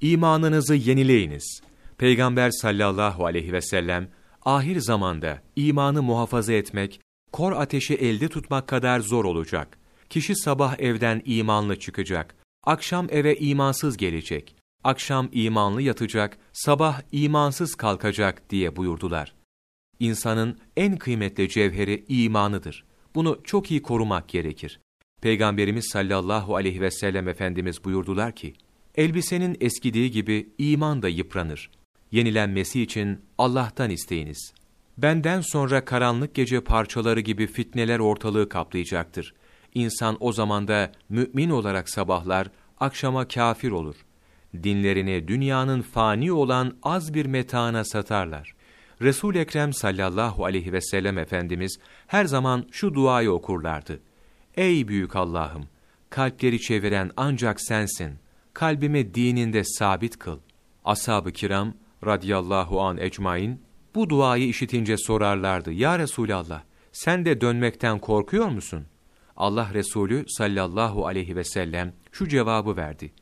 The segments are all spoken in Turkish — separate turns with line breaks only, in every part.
İmanınızı yenileyiniz. Peygamber sallallahu aleyhi ve sellem, ahir zamanda imanı muhafaza etmek, kor ateşi elde tutmak kadar zor olacak. Kişi sabah evden imanlı çıkacak, akşam eve imansız gelecek, akşam imanlı yatacak, sabah imansız kalkacak diye buyurdular. İnsanın en kıymetli cevheri imanıdır. Bunu çok iyi korumak gerekir. Peygamberimiz sallallahu aleyhi ve sellem Efendimiz buyurdular ki, elbisenin eskidiği gibi iman da yıpranır. Yenilenmesi için Allah'tan isteyiniz. Benden sonra karanlık gece parçaları gibi fitneler ortalığı kaplayacaktır. İnsan o zamanda mümin olarak sabahlar, akşama kafir olur. Dinlerini dünyanın fani olan az bir metaana satarlar. Resul Ekrem sallallahu aleyhi ve sellem efendimiz her zaman şu duayı okurlardı. Ey büyük Allah'ım, kalpleri çeviren ancak sensin. Kalbimi dininde sabit kıl. Ashab-ı kiram radıyallahu an ecmain bu duayı işitince sorarlardı. Ya Resulallah, sen de dönmekten korkuyor musun? Allah Resulü sallallahu aleyhi ve sellem şu cevabı verdi.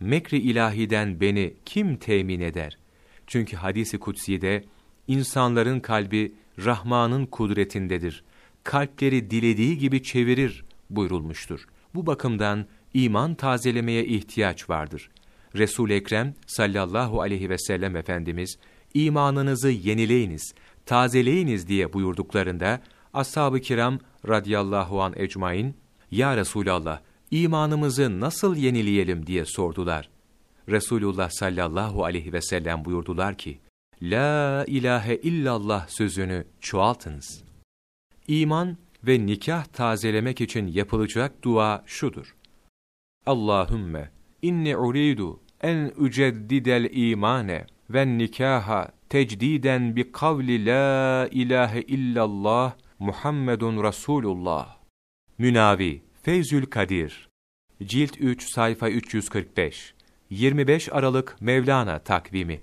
Mekri ilahiden beni kim temin eder? Çünkü hadisi kutsi'de insanların kalbi Rahman'ın kudretindedir. Kalpleri dilediği gibi çevirir buyurulmuştur. Bu bakımdan iman tazelemeye ihtiyaç vardır. Resul Ekrem sallallahu aleyhi ve sellem efendimiz imanınızı yenileyiniz, tazeleyiniz diye buyurduklarında ashab-ı kiram radıyallahu an ecmain ya Resulallah imanımızı nasıl yenileyelim diye sordular. Resulullah sallallahu aleyhi ve sellem buyurdular ki La ilahe illallah sözünü çoğaltınız. İman ve nikah tazelemek için yapılacak dua şudur. Allahümme inni uridu en üceddidel imane ve nikaha tecdiden bi kavli la ilahe illallah Muhammedun Resulullah. Münavi Feyzül Kadir Cilt 3 sayfa 345 25 Aralık Mevlana takvimi